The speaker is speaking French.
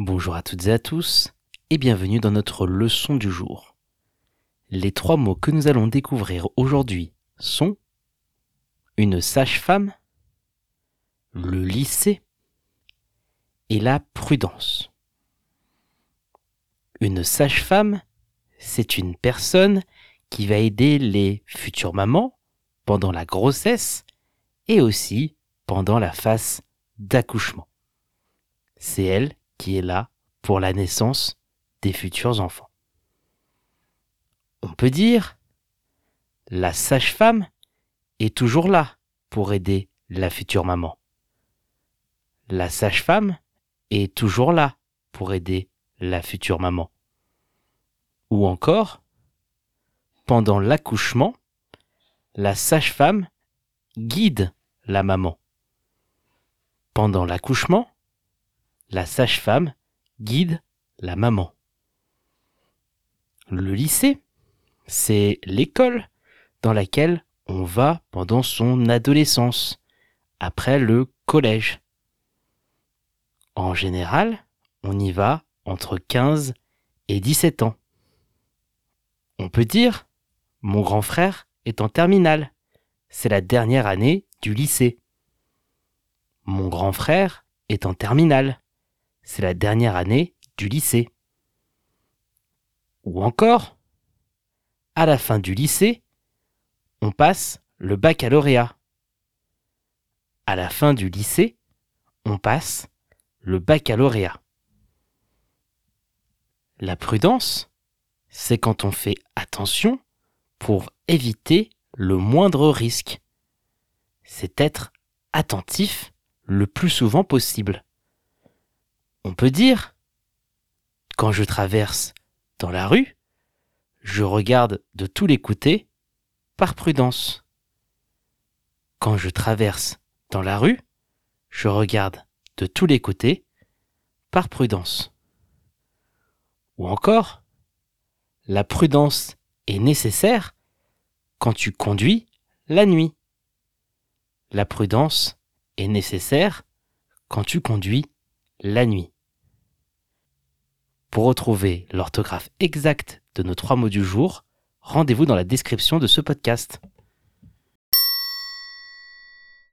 Bonjour à toutes et à tous et bienvenue dans notre leçon du jour. Les trois mots que nous allons découvrir aujourd'hui sont une sage-femme, le lycée et la prudence. Une sage-femme, c'est une personne qui va aider les futures mamans pendant la grossesse et aussi pendant la phase d'accouchement. C'est elle qui est là pour la naissance des futurs enfants. On peut dire, la sage-femme est toujours là pour aider la future maman. La sage-femme est toujours là pour aider la future maman. Ou encore, pendant l'accouchement, la sage-femme guide la maman. Pendant l'accouchement, la sage-femme guide la maman. Le lycée, c'est l'école dans laquelle on va pendant son adolescence, après le collège. En général, on y va entre 15 et 17 ans. On peut dire, mon grand frère est en terminale. C'est la dernière année du lycée. Mon grand frère est en terminale. C'est la dernière année du lycée. Ou encore, à la fin du lycée, on passe le baccalauréat. À la fin du lycée, on passe le baccalauréat. La prudence, c'est quand on fait attention pour éviter le moindre risque. C'est être attentif le plus souvent possible. On peut dire, quand je traverse dans la rue, je regarde de tous les côtés par prudence. Quand je traverse dans la rue, je regarde de tous les côtés par prudence. Ou encore, la prudence est nécessaire quand tu conduis la nuit. La prudence est nécessaire quand tu conduis la nuit. Pour retrouver l'orthographe exacte de nos trois mots du jour, rendez-vous dans la description de ce podcast.